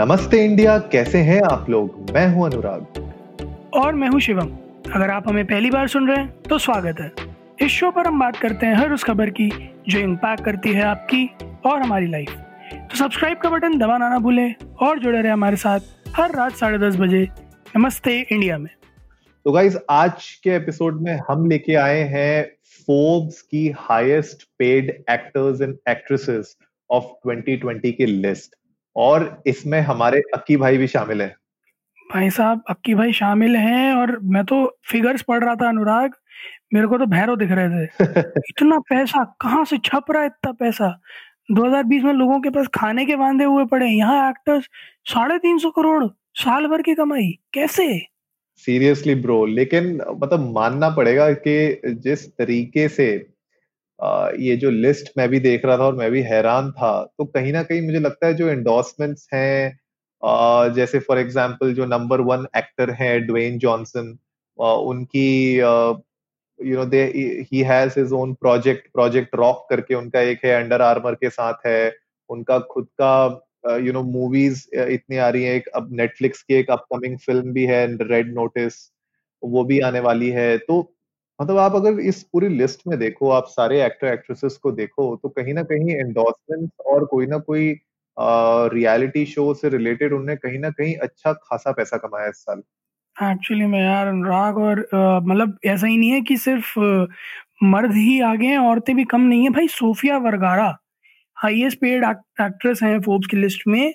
नमस्ते इंडिया कैसे हैं आप लोग? मैं हूँ अनुराग। और मैं हूँ शिवम। अगर आप हमें पहली बार सुन रहे हैं तो स्वागत है। इस शो पर हम बात करते हैं हर उस खबर की जो इम्पैक्ट करती है आपकी और हमारी लाइफ तो सब्सक्राइब का बटन दबाना ना भूलें और जुड़े रहे हमारे साथ हर रात साढ़े दस बजे नमस्ते इंडिया में। तो गाइज़ आज के एपिसोड में हम लेके आए हैं फोर्ब्स की highest paid actors and actresses of 2020 की लिस्ट और इसमें हमारे अक्की भाई भी शामिल हैं। भाई साहब अक्की भाई शामिल हैं और मैं तो फिगर्स पढ़ रहा था अनुराग मेरे को तो भैरव दिख रहे थे। इतना पैसा कहाँ से छप रहा है इतना पैसा? 2020 में लोगों के पास खाने के बांधे हुए पड़े यहाँ एक्टर्स साढ़े तीन सौ करोड़ साल भर की कमाई कैसे? सीरियसली ब्रो लेकिन मतलब मानना पड़ेगा कि जिस तरीके से ये जो लिस्ट मैं भी देख रहा था और मैं भी हैरान था तो कहीं ना कहीं मुझे लगता है जो एंडोर्समेंट्स हैं जैसे फॉर एग्जांपल जो नंबर वन एक्टर है ड्वेन जॉनसन उनकी you know they he has his own project project rock करके उनका एक है अंडर आर्मर के साथ है, उनका खुद का यू नो मूवीज़ इतनी आ रही है, एक अब नेटफ्लिक्स की एक अपकमिंग फ़िल्म भी है रेड नोटिस वो भी आने वाली है तो मतलब आप अगर इस पूरी लिस्ट में देखो, आप सारे एक्टर एक्ट्रेसेस को देखो तो कहीं ना कहीं एंडोर्समेंट और कोई ना कोई रियलिटी शो से रिलेटेड उन्होंने कहीं ना कहीं अच्छा खासा पैसा कमाया इस साल। एक्चुअली मैं यार अनुराग और मतलब ऐसा ही नहीं है कि सिर्फ़ मर्द ही आगे हैं, औरतें भी कम नहीं है। भाई Sofia Vergara highest paid actress हैं फोर्ब्स की लिस्ट में,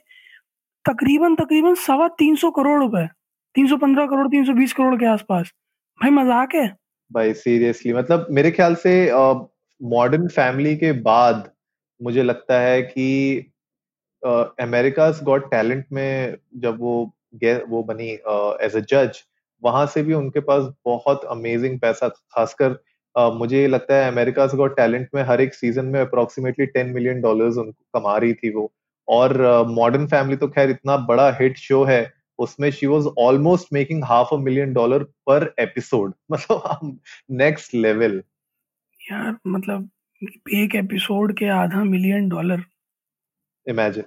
तकरीबन तकरीबन सवा तीन सौ करोड़ रुपए, तीन सौ पंद्रह करोड़, तीन सौ बीस करोड़ के आसपास। भाई मज़ाक है। भाई सीरियसली मतलब मेरे ख्याल से मॉडर्न फैमिली के बाद मुझे लगता है कि अमेरिका गॉट टैलेंट में जब वो वो बनी एज अ जज वहाँ से भी उनके पास बहुत अमेजिंग पैसा खासकर uh, मुझे लगता है अमेरिका गॉट टैलेंट में हर एक सीज़न में अप्रोक्सीमेटली टेन मिलियन डॉलर्स उनको कमा रही थी वो। और मॉडर्न uh, फैमिली तो खैर इतना बड़ा हिट शो है उसमें she was almost making half a million dollar per episode मतलब नेक्स्ट लेवल यार मतलब एक एपिसोड के आधा मिलियन डॉलर इमेजिन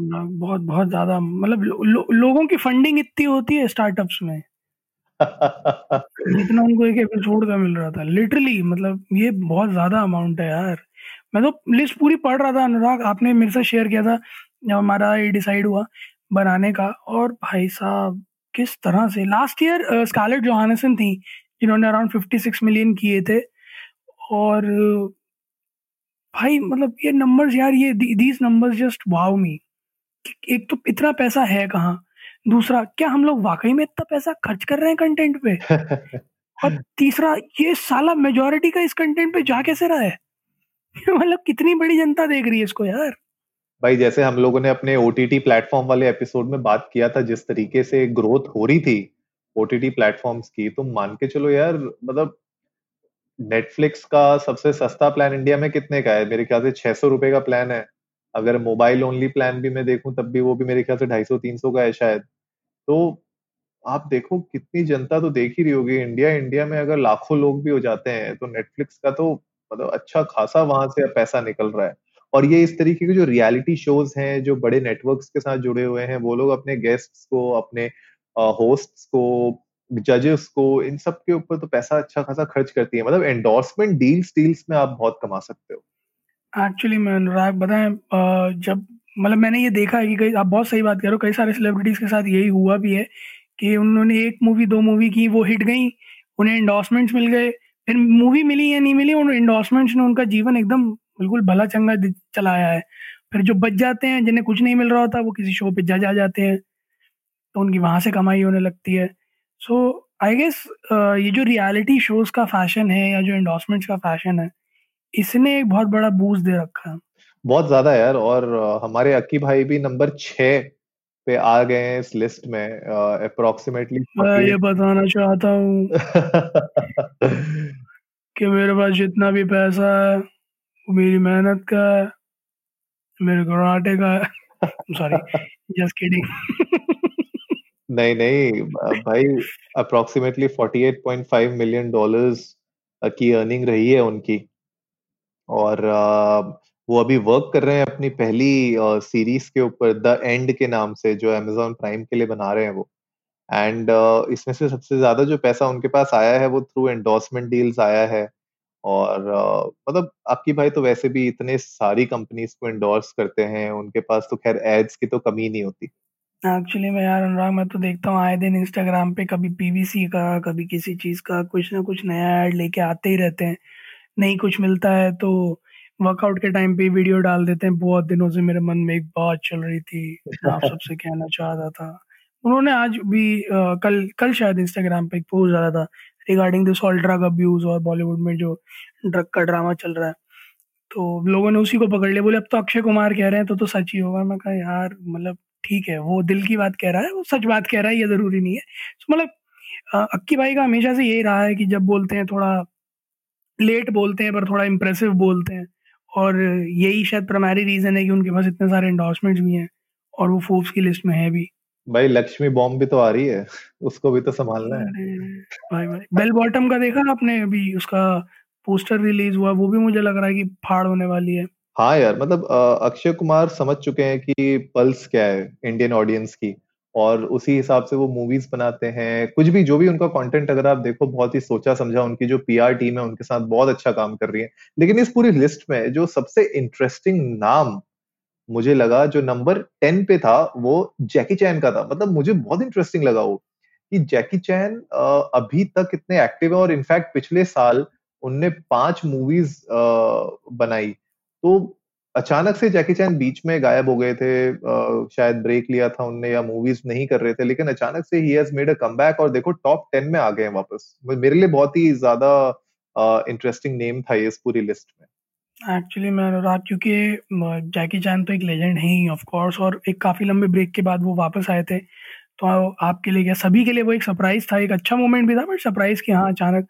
बहुत बहुत ज़्यादा मतलब लो, लोगों की फंडिंग इतनी होती है स्टार्टअप्स में। जितना उनको एक एपिसोड का मिल रहा था। लिटरली मतलब ये बहुत ज़्यादा अमाउंट है यार। मैं तो लिस्ट पूरी पढ़ रहा था अनुराग आपने मेरे साथ शेयर किया था जब हमारा ये डिसाइड हुआ। बनाने का और भाई साहब किस तरह से? लास्ट ईयर स्कारलेट जोहानसन थी जिन्होंने अराउंड फिफ्टी सिक्स मिलियन किए थे। और भाई मतलब ये नंबर्स यार ये these numbers just wow me एक तो इतना पैसा है कहाँ? दूसरा क्या हम लोग वाकई में इतना पैसा खर्च कर रहे हैं कंटेंट पे? और तीसरा ये साला मेजोरिटी का इस कंटेंट पे जा कैसे रहा है? मतलब कितनी बड़ी जनता देख रही है इसको यार? भाई, जैसे हम लोगों ने अपने ओटीटी प्लेटफॉर्म वाले एपिसोड में बात किया था, जिस तरीके से ग्रोथ हो रही थी ओटीटी प्लेटफॉर्म्स की तो मान के चलो यार मतलब नेटफ्लिक्स का सबसे सस्ता प्लान इंडिया में कितने का है? मेरे ख्याल से छह सौ रुपए का प्लान है। अगर मोबाइल ओनली प्लान भी मैं देखूँ, तब भी वो भी मेरे ख्याल से ढाई सौ, तीन सौ का है शायद। तो आप देखो, कितनी जनता तो देख ही रही होगी। इंडिया इंडिया में अगर लाखों लोग भी हो जाते हैं तो नेटफ्लिक्स का तो मतलब अच्छा खासा वहाँ से पैसा निकल रहा है। और ये इस तरीके के जो रियलिटी शोज़ हैं, जो बड़े नेटवर्क्स के साथ जुड़े हुए हैं, वो लोग अपने गेस्ट्स को, अपने होस्ट्स को जजेस को, इन सब के ऊपर तो पैसा अच्छा खासा खर्च करती है। मतलब एंडोर्समेंट डील्स डील्स में आप बहुत कमा सकते हो। एक्चुअली मैं अनुराग, बताएँ जब मतलब मैंने ये देखा है कि कई, आप बहुत सही बात कर रहे हो, कई सारे सेलिब्रिटीज के साथ यही हुआ भी है कि उन्होंने एक मूवी दो मूवी की, वो हिट गई, उन्हें एंडोर्समेंट्स मिल गए, फिर मूवी मिली या नहीं मिली, उन एंडोर्समेंट्स ने उनका जीवन एकदम बिल्कुल भला चंगा चलाया है। फिर जो बच जाते हैं जिन्हें कुछ नहीं मिल रहा होता वो किसी शो पे जज आ जाते हैं। तो उनकी वहाँ से कमाई होने लगती है। सो आई गेस ये जो रियलिटी शोज़ का फ़ैशन है या जो एंडोर्समेंट्स का फ़ैशन है इसने एक बहुत बड़ा बूस्ट दे रखा है। बहुत ज़्यादा यार और हमारे अक्की भाई भी नंबर छ पे आ गए हैं इस लिस्ट में अप्रोक्सीमेटली मैं ये बताना चाहता हूँ कि मेरे पास जितना भी पैसा है मेरी मेहनत का है, मेरे कराटे का है। सॉरी जस्ट किडिंग नहीं नहीं, भाई अप्रोक्सीमेटली 48.5 मिलियन डॉलर्स की अर्निंग रही है उनकी। और वो अभी वर्क कर रहे हैं अपनी पहली सीरीज़ के ऊपर द एंड के नाम से, जो अमेजोन प्राइम के लिए बना रहे हैं वो। एंड इसमें से सबसे ज़्यादा जो पैसा उनके पास आया है, वो थ्रू एंडोर्समेंट डील्स आया है। और मतलब आपकी भाई तो वैसे भी इतने सारी कंपनीज़ को एंडोर्स करते हैं उनके पास तो खैर एड्स की तो कमी नहीं होती। एक्चुअली मैं यार अनुराग मैं तो देखता हूँ आए दिन इंस्टाग्राम पे कभी पीवीसी का कभी किसी चीज़ का कुछ ना कुछ नया ऐड लेके आते ही रहते हैं। नहीं कुछ मिलता है तो वर्कआउट के टाइम पे वीडियो डाल देते हैं। बहुत दिनों से मेरे मन में एक बात चल रही थी आप सबसे कहना चाहता था। उन्होंने आज भी आ, कल कल शायद इंस्टाग्राम पे एक पोस्ट डाला था regarding this all drug abuse और बॉलीवुड में जो ड्रग का ड्रामा चल रहा है। तो लोगों ने उसी को पकड़ लिया। बोले, अब तो अक्षय कुमार कह रहे हैं तो तो सच ही होगा। मैं कहा, यार मतलब ठीक है, वो दिल की बात कह रहा है, वो सच बात कह रहा है, ये ज़रूरी नहीं है। तो मतलब अक्की भाई का हमेशा से यही रहा है कि जब बोलते हैं, थोड़ा लेट बोलते हैं, पर थोड़ा इम्प्रेसिव बोलते हैं। और यही शायद प्राइमरी रीज़न है कि उनके पास इतने सारे एंडोर्समेंट्स भी हैं, और वो फोर्ब्स की लिस्ट में है भी। भाई लक्ष्मी बॉम्ब भी तो आ रही है। उसको भी तो संभालना है। भाई भाई बेल बॉटम का देखा आपने अभी? उसका पोस्टर रिलीज़ हुआ वो भी मुझे लग रहा है कि फाड़ होने वाली है। हाँ यार मतलब अक्षय कुमार समझ चुके हैं कि पल्स क्या है इंडियन ऑडियंस की। और उसी हिसाब से वो मूवीज़ बनाते हैं कुछ भी जो भी उनका कंटेंट अगर आप देखो बहुत ही सोचा समझा उनकी जो पीआर टीम है उनके साथ बहुत अच्छा काम कर रही है। लेकिन इस पूरी लिस्ट में जो सबसे इंटरेस्टिंग नाम मुझे लगा जो नंबर टेन पे था, वो जैकी चैन का था। मतलब मुझे बहुत इंटरेस्टिंग लगा वो, कि जैकी चैन अभी तक इतने एक्टिव है और इनफैक्ट पिछले साल उनने पाँच मूवीज़ बनाई। तो अचानक से जैकी चैन बीच में गायब हो गए थे शायद ब्रेक लिया था उनने या मूवीज़ नहीं कर रहे थे, लेकिन अचानक से ही हैज़ मेड अ कमबैक और देखो टॉप टेन में आ गए हैं वापस। मेरे लिए बहुत ही ज़्यादा इंटरेस्टिंग नेम था ये इस पूरी लिस्ट में। एक्चुअली मैं अनुराग क्योंकि जैकी चैन तो एक लेजेंड है ही ऑफ़ कोर्स और एक काफ़ी लंबे ब्रेक के बाद वो वापस आए थे। तो आपके लिए क्या सभी के लिए वो एक सरप्राइज़ था एक अच्छा मोमेंट भी था बट सरप्राइज़ कि हाँ अचानक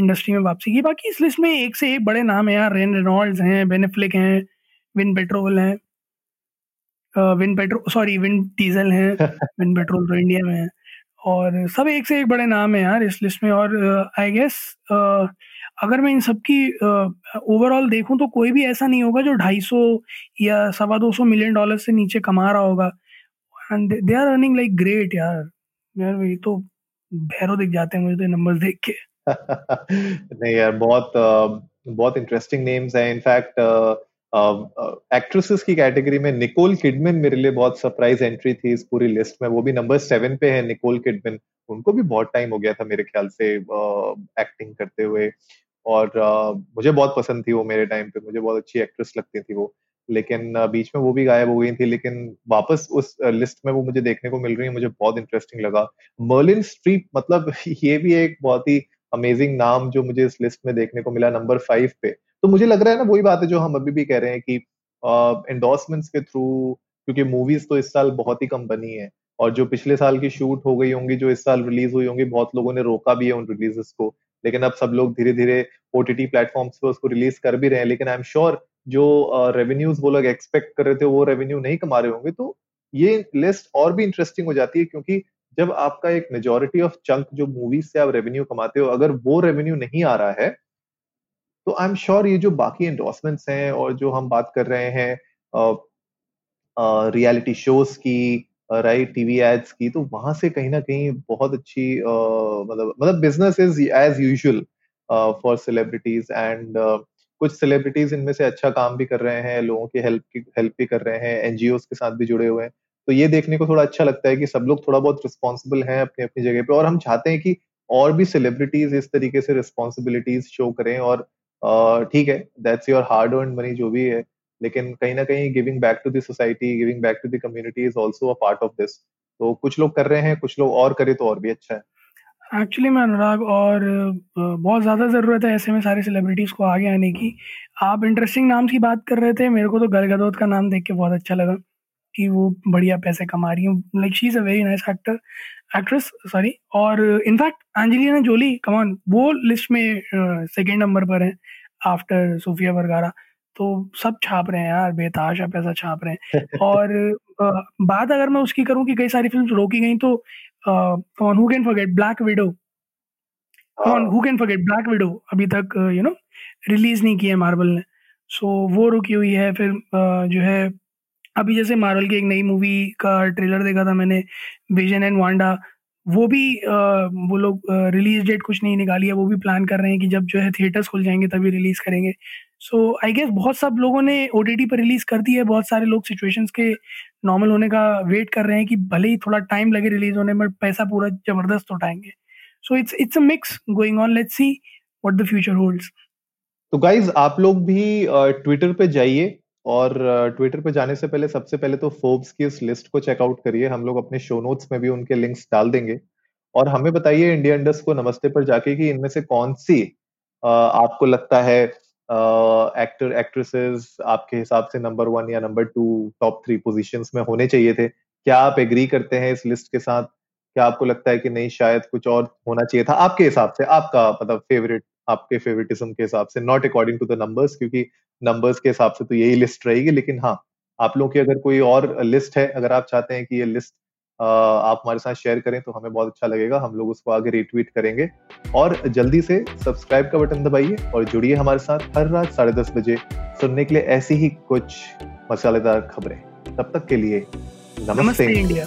इंडस्ट्री में वापसी की। बाकी इस लिस्ट में एक से एक बड़े नाम है यार रेन रेनॉल्ड्स हैं बेनेफ्लिक हैं विन पेट्रोल हैं Vin petrol sorry Vin diesel हैं विन पेट्रोल तो इंडिया में है। और सब एक से एक बड़े नाम है यार इस लिस्ट में और आई गेस अगर मैं इन सबकी ओवरऑल देखूँ तो कोई भी ऐसा नहीं होगा जो 250 या सवा दो सौ मिलियन डॉलर से नीचे कमा रहा होगा। And they are earning like great यार। यार ये तो भैरो दिख जाते हैं मुझे तो नंबर्स देख के। नहीं यार, बहुत बहुत इंटरेस्टिंग नेम्स हैं। इनफैक्ट एक्ट्रेसेस की कैटेगरी में निकोल किडमन मेरे लिए बहुत सरप्राइज़ एंट्री थी इस पूरी लिस्ट में। वो भी नंबर सेवन पे है निकोल किडमन उनको भी बहुत टाइम हो गया था मेरे ख्याल से एक्टिंग करते हुए। और मुझे बहुत पसंद थी वो मेरे टाइम पे, मुझे बहुत अच्छी एक्ट्रेस लगती थी वो। लेकिन बीच में वो भी गायब हो गई थी, लेकिन वापस उस लिस्ट में वो मुझे देखने को मिल रही है, मुझे बहुत इंटरेस्टिंग लगा। मर्लिन स्ट्रीप मतलब ये भी एक बहुत ही अमेजिंग नाम जो मुझे इस लिस्ट में देखने को मिला नंबर फाइव पे। तो मुझे लग रहा है ना, वही बात है जो हम अभी भी कह रहे हैं कि एंडोर्समेंट्स के थ्रू क्योंकि मूवीज़ तो इस साल बहुत ही कम बनी है, और जो पिछले साल की शूट हो गई होंगी, जो इस साल रिलीज़ हुई होंगी, बहुत लोगों ने रोका भी है उन रिलीजेस को। लेकिन अब सब लोग धीरे धीरे ओटीटी प्लेटफॉर्म्स पे उसको रिलीज़ कर भी रहे हैं। लेकिन आई एम श्योर जो रेवेन्यूज वो लोग एक्सपेक्ट कर रहे थे, वो रेवेन्यू नहीं कमा रहे होंगे तो ये लिस्ट और भी इंटरेस्टिंग हो जाती है क्योंकि जब आपका एक मेजोरिटी ऑफ़ चंक जो मूवीज़ से आप रेवेन्यू कमाते हो, अगर वो रेवेन्यू नहीं आ रहा है तो आई एम श्योर ये जो बाकी एंडोर्समेंट्स हैं और जो हम बात कर रहे हैं रियलिटी शोज़ की राइट, टीवी एड्स की तो वहाँ से कहीं ना कहीं बहुत अच्छी मतलब मतलब business is as usual for celebrities and कुछ सेलिब्रिटीज इनमें से अच्छा काम भी कर रहे हैं, लोगों की हेल्प की हेल्प भी कर रहे हैं एनजीओ के साथ भी जुड़े हुए हैं। तो ये देखने को थोड़ा अच्छा लगता है कि सब लोग थोड़ा बहुत रिस्पॉन्सिबल हैं अपनी अपनी जगह पे और हम चाहते हैं कि और भी सेलिब्रिटीज इस तरीके से रिस्पॉन्सिबिलिटीज शो करें और ठीक है that's your hard earn money जो भी है लेकिन कहीं ना कहीं giving back to the society giving back to the community is also a part of this तो कुछ लोग कर रहे हैं, कुछ लोग और करे तो और भी अच्छा है। एक्चुअली मैं अनुराग और बहुत ज़्यादा ज़रूरत है ऐसे में सारे सेलिब्रिटीज़ को आगे आने की। आप इंटरेस्टिंग नाम की बात कर रहे थे, मेरे को तो गल गदौत का नाम देख के बहुत अच्छा लगा कि वो बढ़िया पैसे कमा रही हूँ। Like she is a very nice actor actress sorry और in fact Angelina Jolie come on वो लिस्ट में सेकेंड नंबर पर है आफ्टर सूफिया वरगारा तो सब छाप रहे हैं यार बेताशा पैसा छाप रहे हैं। और आ, बात अगर मैं उसकी करूँ कि कई सारी फ़िल्म रोकी गई तो कौन? Who can forget black widow कौन? Who. Can forget black widow अभी तक यू नो रिलीज़ नहीं किया मार्बल ने। सो so, वो रुकी हुई है फिर जो है अभी जैसे मार्वल की एक नई मूवी का ट्रेलर देखा था मैंने विजन एंड वांडा वो भी वो लोग रिलीज़ डेट कुछ नहीं निकाली है वो भी प्लान कर रहे हैं कि जब जो है थिएटर्स खुल जाएँगे तभी रिलीज़ करेंगे। सो आई गेस बहुत सब लोगों ने ओडीडी पर रिलीज़ कर दी है। बहुत सारे लोग सिचुएशंस के नॉर्मल होने का वेट कर रहे हैं कि भले ही थोड़ा टाइम लगे रिलीज़ होने में, पैसा पूरा ज़बरदस्त उठाएँगे। So it's it's a mix going on let's see what the future holds तो गाइज़ आप लोग भी ट्विटर पे जाइए और ट्विटर पे जाने से पहले, सबसे पहले तो फोर्ब्स की इस लिस्ट को चेकआउट करिए। हम लोग अपने शो नोट्स में भी उनके लिंक्स डाल देंगे। और हमें बताइए इंडिया इंडस्ट को नमस्ते पर जाके कि इनमें से कौन सी आपको लगता है एक्टर एक्ट्रेसेस आपके हिसाब से नंबर वन या number two top three positions में होने चाहिए थे। क्या आप एग्री करते हैं इस लिस्ट के साथ? क्या आपको लगता है कि नहीं, शायद कुछ और होना चाहिए था आपके हिसाब से? आपका मतलब फेवरेट आपके फेवरेटिज्म के हिसाब से? Not according to the numbers क्योंकि नंबर्स के हिसाब से तो यही लिस्ट रहेगी, लेकिन हाँ आप लोगों की अगर कोई और लिस्ट है, अगर आप चाहते हैं कि ये लिस्ट आप हमारे साथ शेयर करें तो हमें बहुत अच्छा लगेगा हम लोग उसको आगे रिट्वीट करेंगे। और जल्दी से सब्सक्राइब का बटन दबाइए और जुड़िए हमारे साथ हर रात साढ़े दस बजे सुनने के लिए ऐसी ही कुछ मसालेदार खबरें। तब तक के लिए नमस्ते, नमस्ते इंडिया।